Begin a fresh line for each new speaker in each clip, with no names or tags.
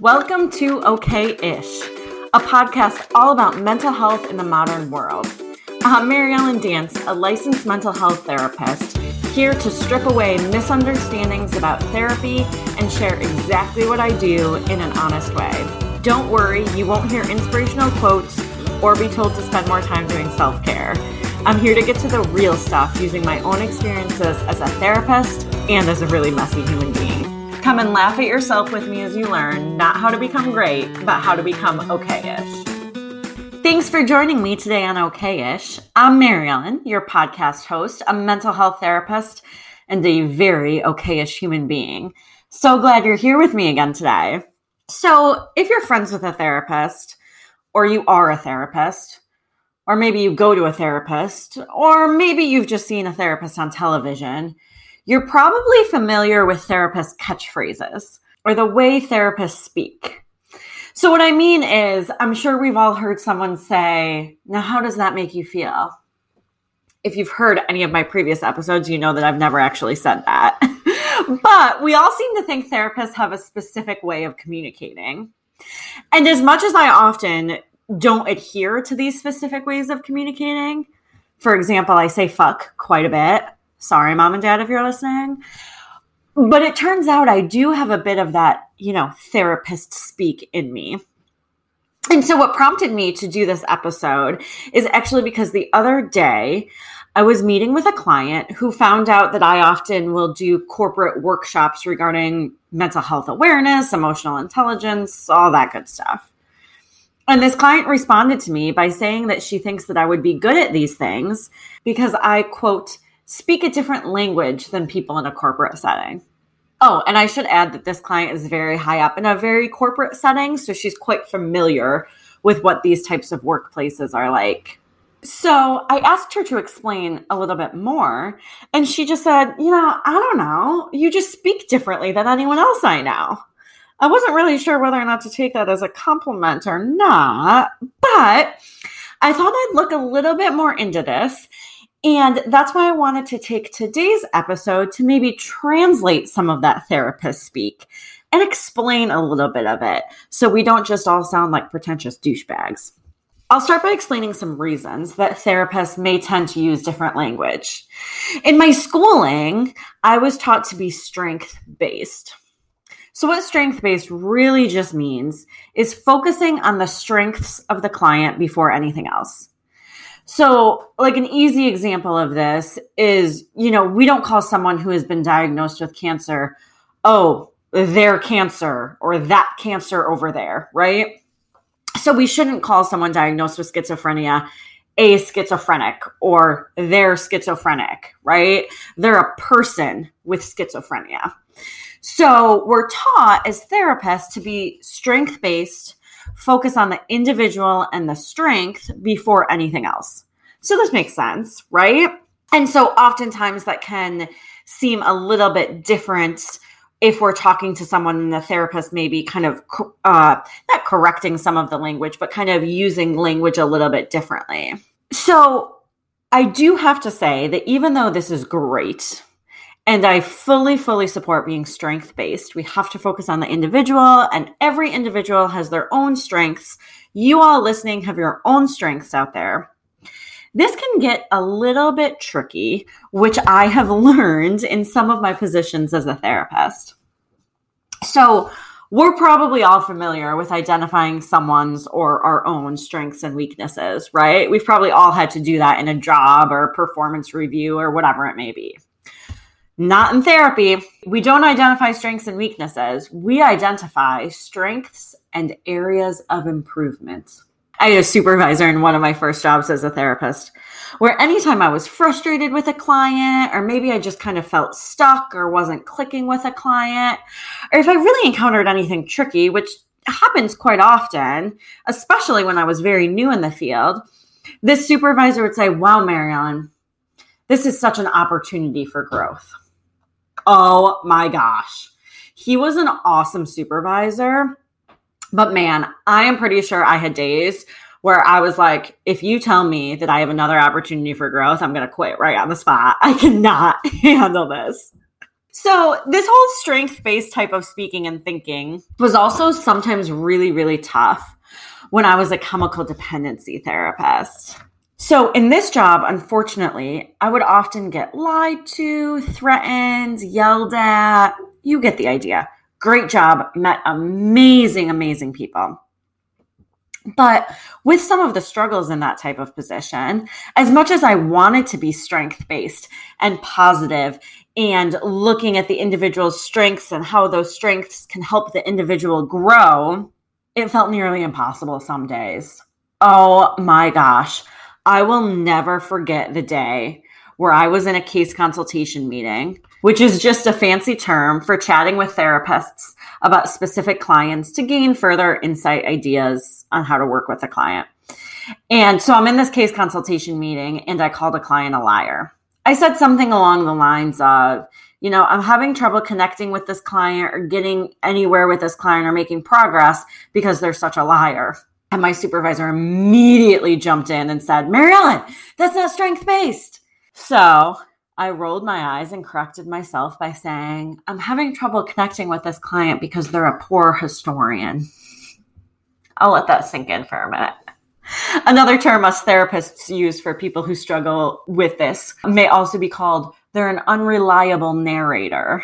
Welcome to Okay Ish, a podcast all about mental health in the modern world. I'm Mary Ellen Dance, a licensed mental health therapist, here to strip away misunderstandings about therapy and share exactly what I do in an honest way. Don't worry, you won't hear inspirational quotes or be told to spend more time doing self care. I'm here to get to the real stuff using my own experiences as a therapist and as a really messy human being. Come and laugh at yourself with me as you learn not how to become great, but how to become okayish. Thanks for joining me today on Okayish. I'm Mary Ellen, your podcast host, a mental health therapist, and a very okayish human being. So glad you're here with me again today. So, if you're friends with a therapist, or you are a therapist, or maybe you go to a therapist, or maybe you've just seen a therapist on television, you're probably familiar with therapist catchphrases or the way therapists speak. So, what I mean is, I'm sure we've all heard someone say, Now, how does that make you feel? If you've heard any of my previous episodes, you know that I've never actually said that. but we all seem to think therapists have a specific way of communicating. And as much as I often don't adhere to these specific ways of communicating, for example, I say fuck quite a bit. Sorry, mom and dad, if you're listening. But it turns out I do have a bit of that, you know, therapist speak in me. And so, what prompted me to do this episode is actually because the other day I was meeting with a client who found out that I often will do corporate workshops regarding mental health awareness, emotional intelligence, all that good stuff. And this client responded to me by saying that she thinks that I would be good at these things because I, quote, speak a different language than people in a corporate setting. Oh, and I should add that this client is very high up in a very corporate setting. So she's quite familiar with what these types of workplaces are like. So I asked her to explain a little bit more. And she just said, You know, I don't know. You just speak differently than anyone else I know. I wasn't really sure whether or not to take that as a compliment or not, but I thought I'd look a little bit more into this and that's why I wanted to take today's episode to maybe translate some of that therapist speak and explain a little bit of it so we don't just all sound like pretentious douchebags. I'll start by explaining some reasons that therapists may tend to use different language. In my schooling, I was taught to be strength based. So, what strength based really just means is focusing on the strengths of the client before anything else. So, like an easy example of this is, you know, we don't call someone who has been diagnosed with cancer, oh, their cancer or that cancer over there, right? So, we shouldn't call someone diagnosed with schizophrenia a schizophrenic or they're schizophrenic, right? They're a person with schizophrenia. So, we're taught as therapists to be strength based focus on the individual and the strength before anything else. So this makes sense, right? And so oftentimes that can seem a little bit different if we're talking to someone and the therapist maybe kind of uh, not correcting some of the language, but kind of using language a little bit differently. So I do have to say that even though this is great, and I fully, fully support being strength based. We have to focus on the individual, and every individual has their own strengths. You all listening have your own strengths out there. This can get a little bit tricky, which I have learned in some of my positions as a therapist. So, we're probably all familiar with identifying someone's or our own strengths and weaknesses, right? We've probably all had to do that in a job or performance review or whatever it may be. Not in therapy. We don't identify strengths and weaknesses. We identify strengths and areas of improvement. I had a supervisor in one of my first jobs as a therapist where anytime I was frustrated with a client, or maybe I just kind of felt stuck or wasn't clicking with a client, or if I really encountered anything tricky, which happens quite often, especially when I was very new in the field, this supervisor would say, Wow, Mary Ellen, this is such an opportunity for growth. Oh my gosh. He was an awesome supervisor. But man, I am pretty sure I had days where I was like, if you tell me that I have another opportunity for growth, I'm going to quit right on the spot. I cannot handle this. So, this whole strength based type of speaking and thinking was also sometimes really, really tough when I was a chemical dependency therapist. So, in this job, unfortunately, I would often get lied to, threatened, yelled at. You get the idea. Great job, met amazing, amazing people. But with some of the struggles in that type of position, as much as I wanted to be strength based and positive and looking at the individual's strengths and how those strengths can help the individual grow, it felt nearly impossible some days. Oh my gosh. I will never forget the day where I was in a case consultation meeting, which is just a fancy term for chatting with therapists about specific clients to gain further insight ideas on how to work with a client. And so I'm in this case consultation meeting and I called a client a liar. I said something along the lines of, you know, I'm having trouble connecting with this client or getting anywhere with this client or making progress because they're such a liar. And my supervisor immediately jumped in and said, Mary Ellen, that's not strength based. So I rolled my eyes and corrected myself by saying, I'm having trouble connecting with this client because they're a poor historian. I'll let that sink in for a minute. Another term us therapists use for people who struggle with this may also be called they're an unreliable narrator.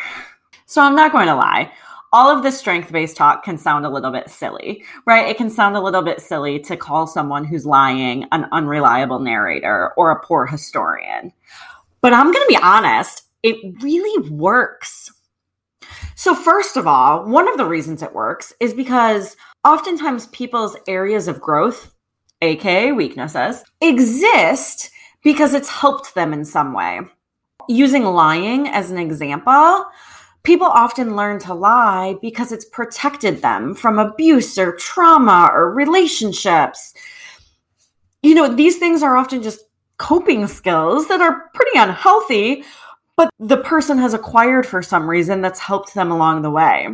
So I'm not going to lie. All of this strength based talk can sound a little bit silly, right? It can sound a little bit silly to call someone who's lying an unreliable narrator or a poor historian. But I'm going to be honest, it really works. So, first of all, one of the reasons it works is because oftentimes people's areas of growth, aka weaknesses, exist because it's helped them in some way using lying as an example, people often learn to lie because it's protected them from abuse or trauma or relationships. You know, these things are often just coping skills that are pretty unhealthy, but the person has acquired for some reason that's helped them along the way.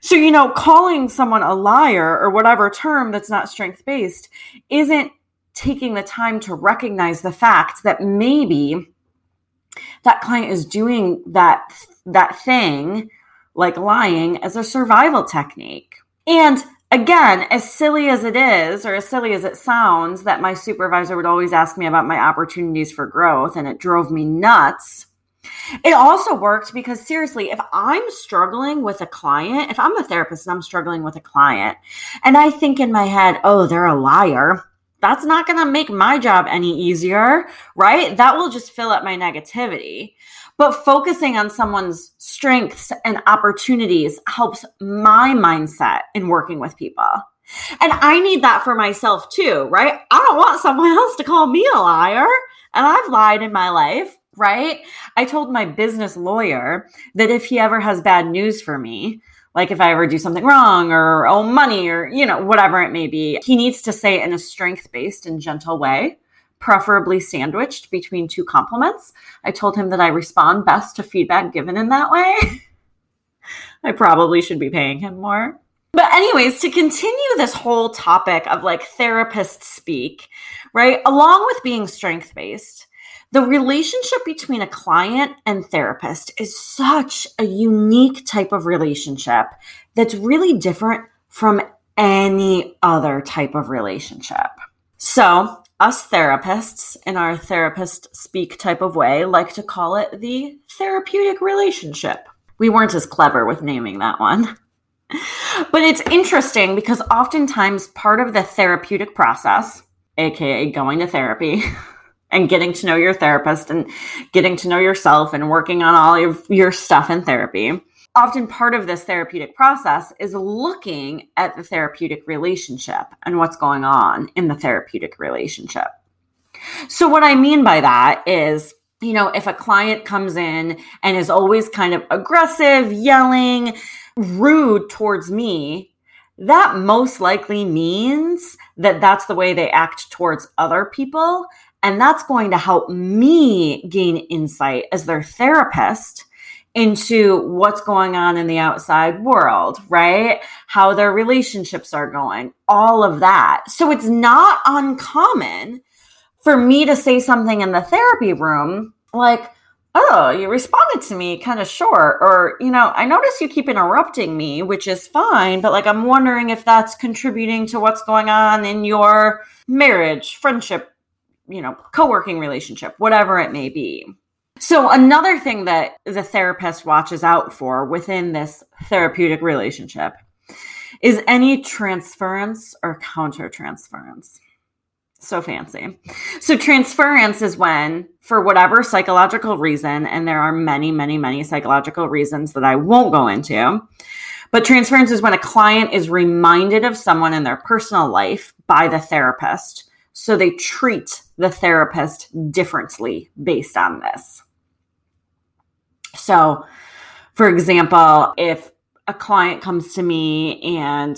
So, you know, calling someone a liar or whatever term that's not strength based isn't taking the time to recognize the fact that maybe that client is doing that that thing like lying as a survival technique. And again, as silly as it is, or as silly as it sounds, that my supervisor would always ask me about my opportunities for growth and it drove me nuts. It also worked because seriously, if I'm struggling with a client, if I'm a therapist and I'm struggling with a client, and I think in my head, oh, they're a liar, that's not going to make my job any easier, right? That will just fill up my negativity. But focusing on someone's strengths and opportunities helps my mindset in working with people. And I need that for myself too, right? I don't want someone else to call me a liar. And I've lied in my life, right? I told my business lawyer that if he ever has bad news for me, like if I ever do something wrong or owe money or, you know, whatever it may be, he needs to say in a strength based and gentle way, preferably sandwiched between two compliments. I told him that I respond best to feedback given in that way. I probably should be paying him more. But, anyways, to continue this whole topic of like therapist speak, right? Along with being strength based, the relationship between a client and therapist is such a unique type of relationship that's really different from any other type of relationship. So, us therapists, in our therapist speak type of way, like to call it the therapeutic relationship. We weren't as clever with naming that one. But it's interesting because oftentimes part of the therapeutic process, aka going to therapy, and getting to know your therapist and getting to know yourself and working on all of your stuff in therapy. Often, part of this therapeutic process is looking at the therapeutic relationship and what's going on in the therapeutic relationship. So, what I mean by that is, you know, if a client comes in and is always kind of aggressive, yelling, rude towards me, that most likely means that that's the way they act towards other people and that's going to help me gain insight as their therapist into what's going on in the outside world, right? How their relationships are going, all of that. So it's not uncommon for me to say something in the therapy room like, oh, you responded to me kind of short, or, you know, I notice you keep interrupting me, which is fine, but like I'm wondering if that's contributing to what's going on in your marriage, friendship, you know, co working relationship, whatever it may be. So, another thing that the therapist watches out for within this therapeutic relationship is any transference or countertransference. So fancy. So, transference is when, for whatever psychological reason, and there are many, many, many psychological reasons that I won't go into, but transference is when a client is reminded of someone in their personal life by the therapist. So, they treat the therapist differently based on this. So, for example, if a client comes to me and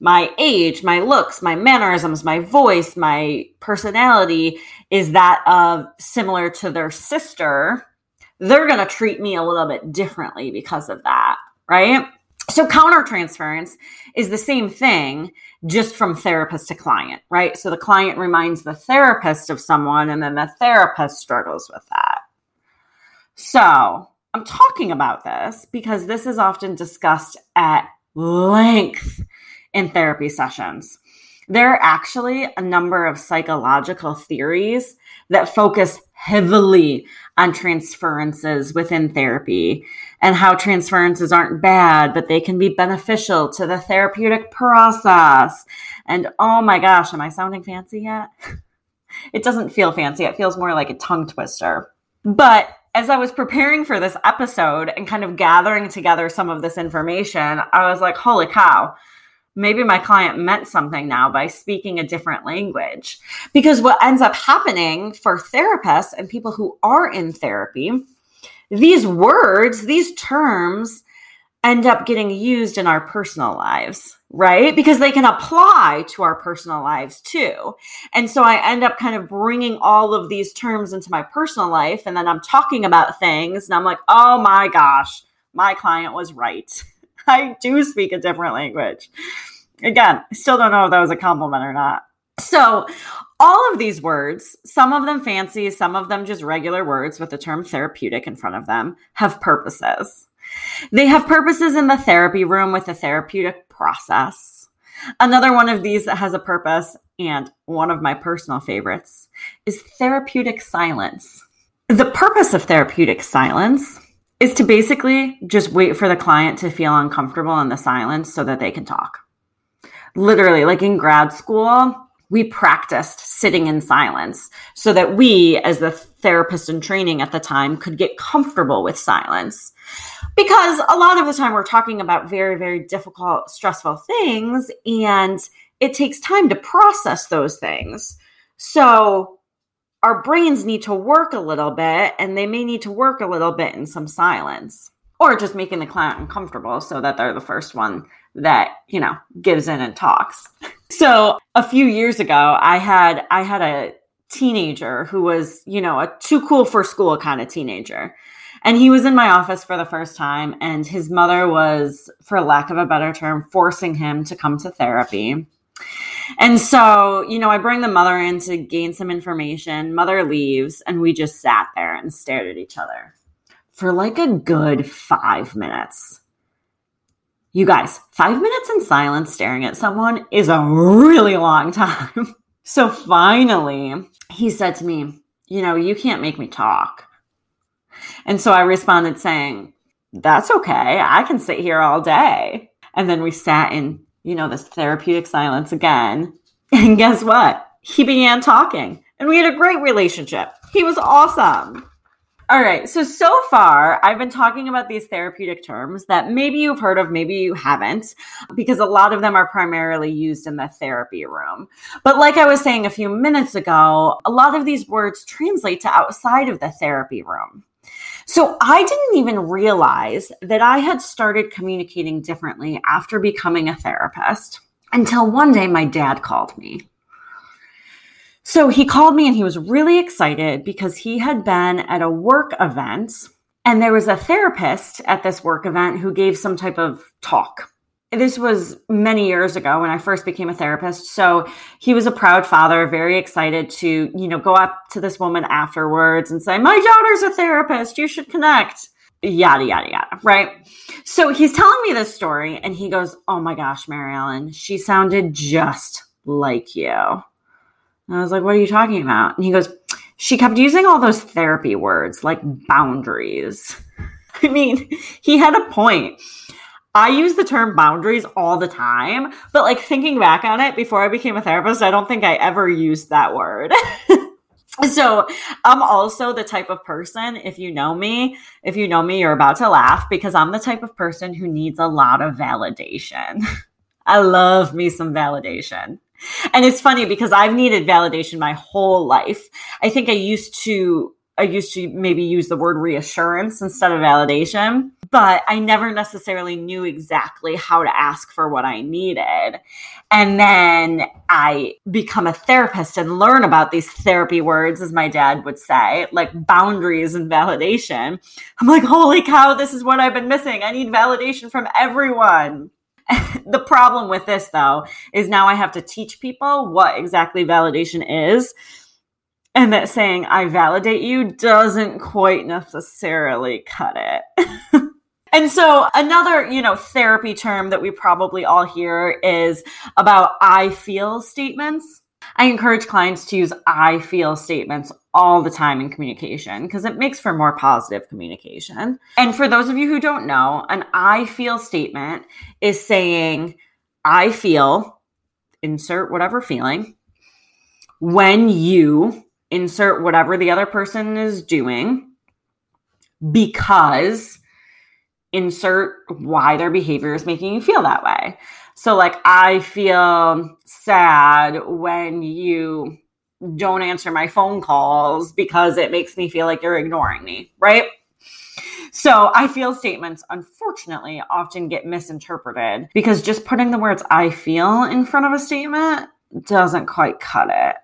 my age, my looks, my mannerisms, my voice, my personality is that of similar to their sister, they're going to treat me a little bit differently because of that, right? So countertransference is the same thing just from therapist to client, right? So the client reminds the therapist of someone and then the therapist struggles with that. So I'm talking about this because this is often discussed at length in therapy sessions. There are actually a number of psychological theories that focus heavily on transferences within therapy and how transferences aren't bad, but they can be beneficial to the therapeutic process. And oh my gosh, am I sounding fancy yet? it doesn't feel fancy, it feels more like a tongue twister. But as I was preparing for this episode and kind of gathering together some of this information, I was like, holy cow, maybe my client meant something now by speaking a different language. Because what ends up happening for therapists and people who are in therapy, these words, these terms, end up getting used in our personal lives, right? Because they can apply to our personal lives too. And so I end up kind of bringing all of these terms into my personal life. And then I'm talking about things and I'm like, oh my gosh, my client was right. I do speak a different language. Again, I still don't know if that was a compliment or not. So, all of these words, some of them fancy, some of them just regular words with the term therapeutic in front of them, have purposes. They have purposes in the therapy room with the therapeutic process. Another one of these that has a purpose, and one of my personal favorites, is therapeutic silence. The purpose of therapeutic silence is to basically just wait for the client to feel uncomfortable in the silence so that they can talk. Literally, like in grad school, we practiced sitting in silence so that we, as the therapist in training at the time, could get comfortable with silence because a lot of the time we're talking about very, very difficult, stressful things, and it takes time to process those things. So our brains need to work a little bit, and they may need to work a little bit in some silence or just making the client uncomfortable so that they're the first one that you know gives in and talks so a few years ago i had i had a teenager who was you know a too cool for school kind of teenager and he was in my office for the first time, and his mother was, for lack of a better term, forcing him to come to therapy. And so, you know, I bring the mother in to gain some information. Mother leaves, and we just sat there and stared at each other for like a good five minutes. You guys, five minutes in silence staring at someone is a really long time. so finally, he said to me, You know, you can't make me talk. And so I responded saying, That's okay. I can sit here all day. And then we sat in, you know, this therapeutic silence again. And guess what? He began talking and we had a great relationship. He was awesome. All right. So, so far, I've been talking about these therapeutic terms that maybe you've heard of, maybe you haven't, because a lot of them are primarily used in the therapy room. But, like I was saying a few minutes ago, a lot of these words translate to outside of the therapy room. So I didn't even realize that I had started communicating differently after becoming a therapist until one day my dad called me. So he called me and he was really excited because he had been at a work event and there was a therapist at this work event who gave some type of talk. this was many years ago when I first became a therapist. So he was a proud father, very excited to, you know, go up to this woman afterwards and say, My daughter's a therapist. You should connect. Yada, yada, yada. Right. So he's telling me this story and he goes, Oh my gosh, Mary Ellen, she sounded just like you. And I was like, What are you talking about? And he goes, She kept using all those therapy words like boundaries. I mean, he had a point. I use the term boundaries all the time, but like thinking back on it before I became a therapist, I don't think I ever used that word. so I'm also the type of person, if you know me, if you know me, you're about to laugh because I'm the type of person who needs a lot of validation. I love me some validation. And it's funny because I've needed validation my whole life. I think I used to I used to maybe use the word reassurance instead of validation, but I never necessarily knew exactly how to ask for what I needed. And then I become a therapist and learn about these therapy words, as my dad would say, like boundaries and validation. I'm like, holy cow, this is what I've been missing. I need validation from everyone. the problem with this, though, is now I have to teach people what exactly validation is and that saying I validate you doesn't quite necessarily cut it. and so another, you know, therapy term that we probably all hear is about I feel statements. I encourage clients to use I feel statements all the time in communication because it makes for more positive communication. And for those of you who don't know, an I feel statement is saying I feel insert whatever feeling when you insert whatever the other person is doing because insert why their behavior is making you feel that way. So, like, I feel sad when you don't answer my phone calls because it makes me feel like you're ignoring me, right? So, I feel statements, unfortunately, often get misinterpreted because just putting the words I feel in front of a statement doesn't quite cut it.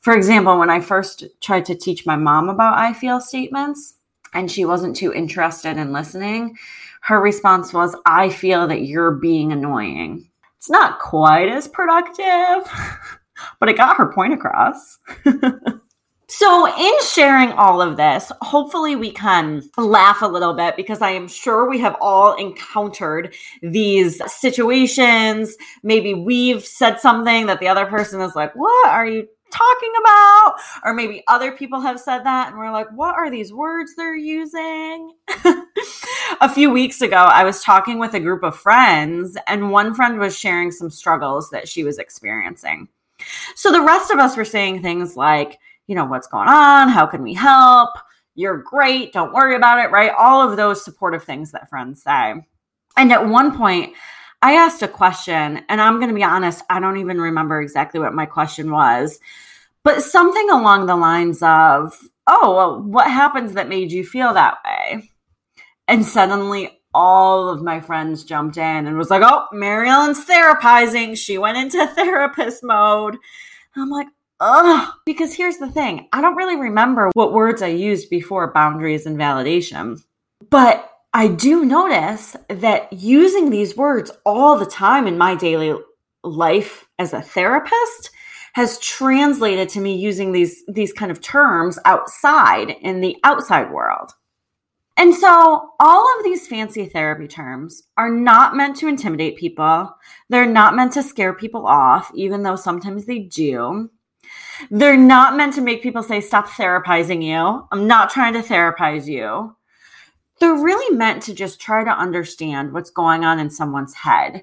For example, when I first tried to teach my mom about I feel statements and she wasn't too interested in listening, her response was, I feel that you're being annoying. It's not quite as productive, but it got her point across. So, in sharing all of this, hopefully we can laugh a little bit because I am sure we have all encountered these situations. Maybe we've said something that the other person is like, What are you talking about? Or maybe other people have said that and we're like, what are these words they're using? a few weeks ago, I was talking with a group of friends, and one friend was sharing some struggles that she was experiencing. So the rest of us were saying things like, you know, what's going on? How can we help? You're great. Don't worry about it, right? All of those supportive things that friends say. And at one point, I asked a question, and I'm going to be honest, I don't even remember exactly what my question was, but something along the lines of, Oh, well, what happens that made you feel that way? And suddenly all of my friends jumped in and was like, Oh, Mary Ellen's therapizing. She went into therapist mode. I'm like, Oh, because here's the thing I don't really remember what words I used before boundaries and validation. But I do notice that using these words all the time in my daily life as a therapist has translated to me using these these kind of terms outside in the outside world. And so all of these fancy therapy terms are not meant to intimidate people. They're not meant to scare people off, even though sometimes they do. They're not meant to make people say, stop therapizing you. I'm not trying to therapize you they're really meant to just try to understand what's going on in someone's head,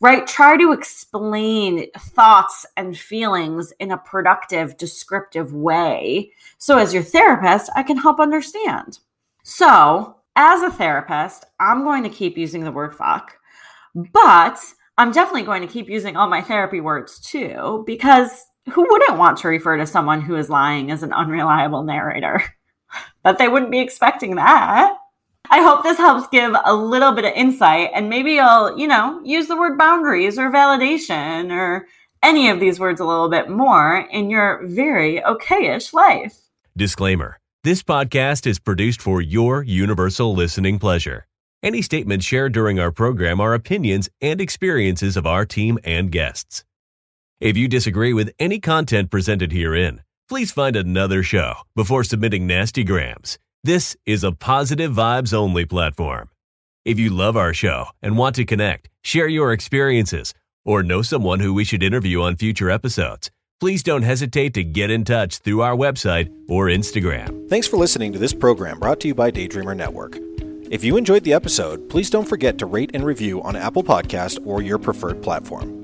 right? Try to explain thoughts and feelings in a productive, descriptive way. So, as your therapist, I can help understand. So, as a therapist, I'm going to keep using the word fuck, but I'm definitely going to keep using all my therapy words too, because who wouldn't want to refer to someone who is lying as an unreliable narrator? but they wouldn't be expecting that. I hope this helps give a little bit of insight and maybe you'll, you know, use the word boundaries or validation or any of these words a little bit more in your very okayish life.
Disclaimer This podcast is produced for your universal listening pleasure. Any statements shared during our program are opinions and experiences of our team and guests. If you disagree with any content presented herein, please find another show before submitting nasty grams. This is a positive vibes only platform. If you love our show and want to connect, share your experiences, or know someone who we should interview on future episodes, please don't hesitate to get in touch through our website or Instagram.
Thanks for listening to this program brought to you by Daydreamer Network. If you enjoyed the episode, please don't forget to rate and review on Apple Podcast or your preferred platform.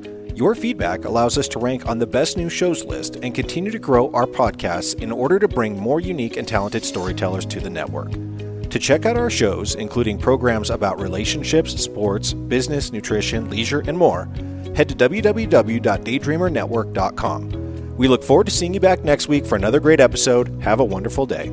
Your feedback allows us to rank on the best new shows list and continue to grow our podcasts in order to bring more unique and talented storytellers to the network. To check out our shows, including programs about relationships, sports, business, nutrition, leisure, and more, head to www.daydreamernetwork.com. We look forward to seeing you back next week for another great episode. Have a wonderful day.